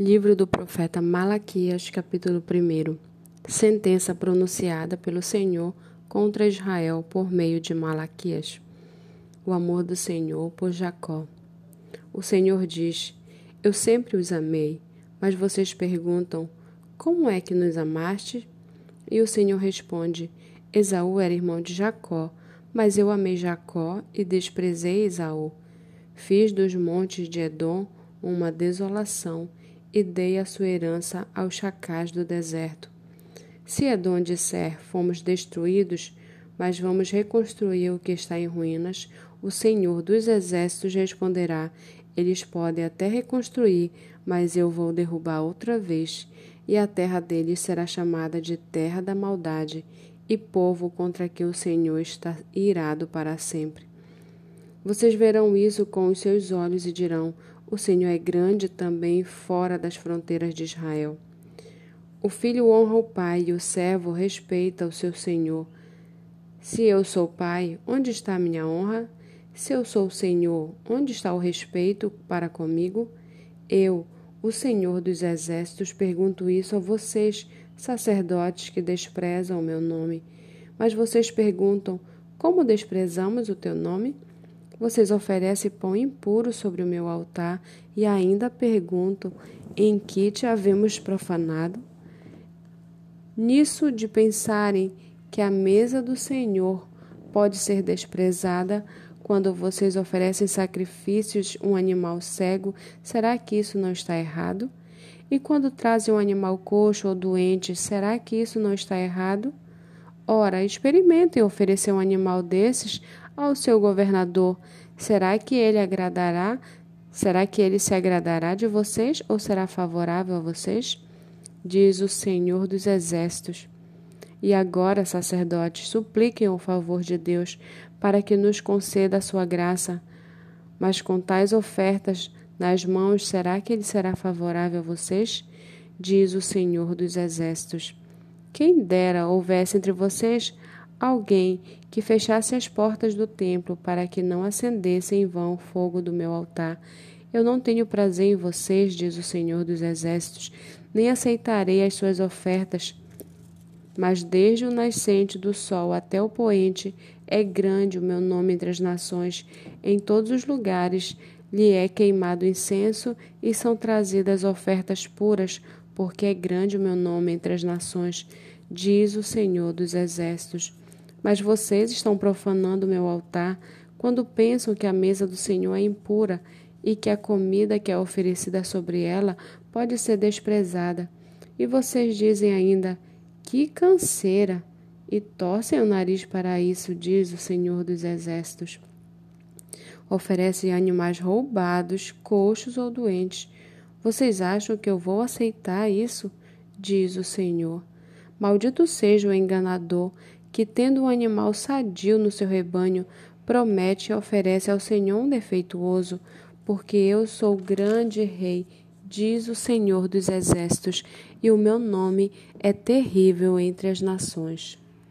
Livro do profeta Malaquias, capítulo 1. Sentença pronunciada pelo Senhor contra Israel por meio de Malaquias. O amor do Senhor por Jacó. O Senhor diz: Eu sempre os amei, mas vocês perguntam: Como é que nos amaste? E o Senhor responde: Esaú era irmão de Jacó, mas eu amei Jacó e desprezei Esaú. Fiz dos montes de Edom uma desolação e dei a sua herança aos chacais do deserto. Se Edom disser, fomos destruídos, mas vamos reconstruir o que está em ruínas, o Senhor dos Exércitos responderá: Eles podem até reconstruir, mas eu vou derrubar outra vez, e a terra deles será chamada de terra da maldade, e povo contra quem o Senhor está irado para sempre. Vocês verão isso com os seus olhos e dirão: o Senhor é grande também fora das fronteiras de Israel. O filho honra o pai e o servo respeita o seu senhor. Se eu sou pai, onde está a minha honra? Se eu sou o senhor, onde está o respeito para comigo? Eu, o Senhor dos exércitos, pergunto isso a vocês, sacerdotes que desprezam o meu nome. Mas vocês perguntam: como desprezamos o teu nome? Vocês oferecem pão impuro sobre o meu altar e ainda perguntam: em que te havemos profanado? Nisso de pensarem que a mesa do Senhor pode ser desprezada quando vocês oferecem sacrifícios um animal cego, será que isso não está errado? E quando trazem um animal coxo ou doente, será que isso não está errado? Ora, experimentem oferecer um animal desses ao seu governador. Será que ele agradará? Será que ele se agradará de vocês ou será favorável a vocês? Diz o Senhor dos Exércitos. E agora, sacerdotes, supliquem o favor de Deus para que nos conceda a sua graça. Mas com tais ofertas nas mãos, será que ele será favorável a vocês? Diz o Senhor dos Exércitos. Quem dera houvesse entre vocês alguém que fechasse as portas do templo para que não acendesse em vão o fogo do meu altar. Eu não tenho prazer em vocês, diz o Senhor dos Exércitos, nem aceitarei as suas ofertas. Mas desde o nascente do sol até o poente é grande o meu nome entre as nações. Em todos os lugares lhe é queimado incenso e são trazidas ofertas puras, porque é grande o meu nome entre as nações, diz o Senhor dos Exércitos. Mas vocês estão profanando meu altar quando pensam que a mesa do Senhor é impura e que a comida que é oferecida sobre ela pode ser desprezada. E vocês dizem ainda: Que canseira! E torcem o nariz para isso, diz o Senhor dos Exércitos. Oferecem animais roubados, coxos ou doentes. Vocês acham que eu vou aceitar isso? Diz o Senhor. Maldito seja o enganador que, tendo um animal sadio no seu rebanho, promete e oferece ao Senhor um defeituoso, porque eu sou grande rei, diz o Senhor dos exércitos, e o meu nome é terrível entre as nações.